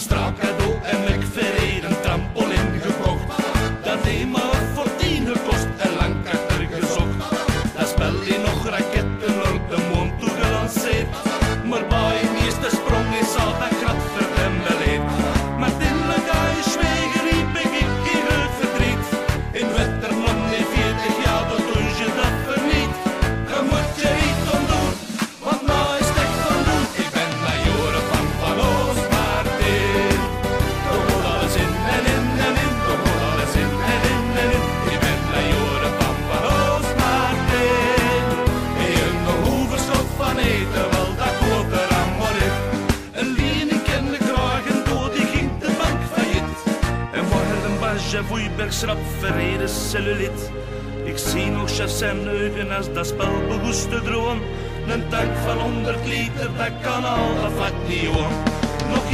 stroka chef Oeibergsrap verreden cellulit. Ik zie nog chef zijn neugen als dat spel begoeste droom. Een tank van 100 liter, dat kan al, dat vlak niet. Nog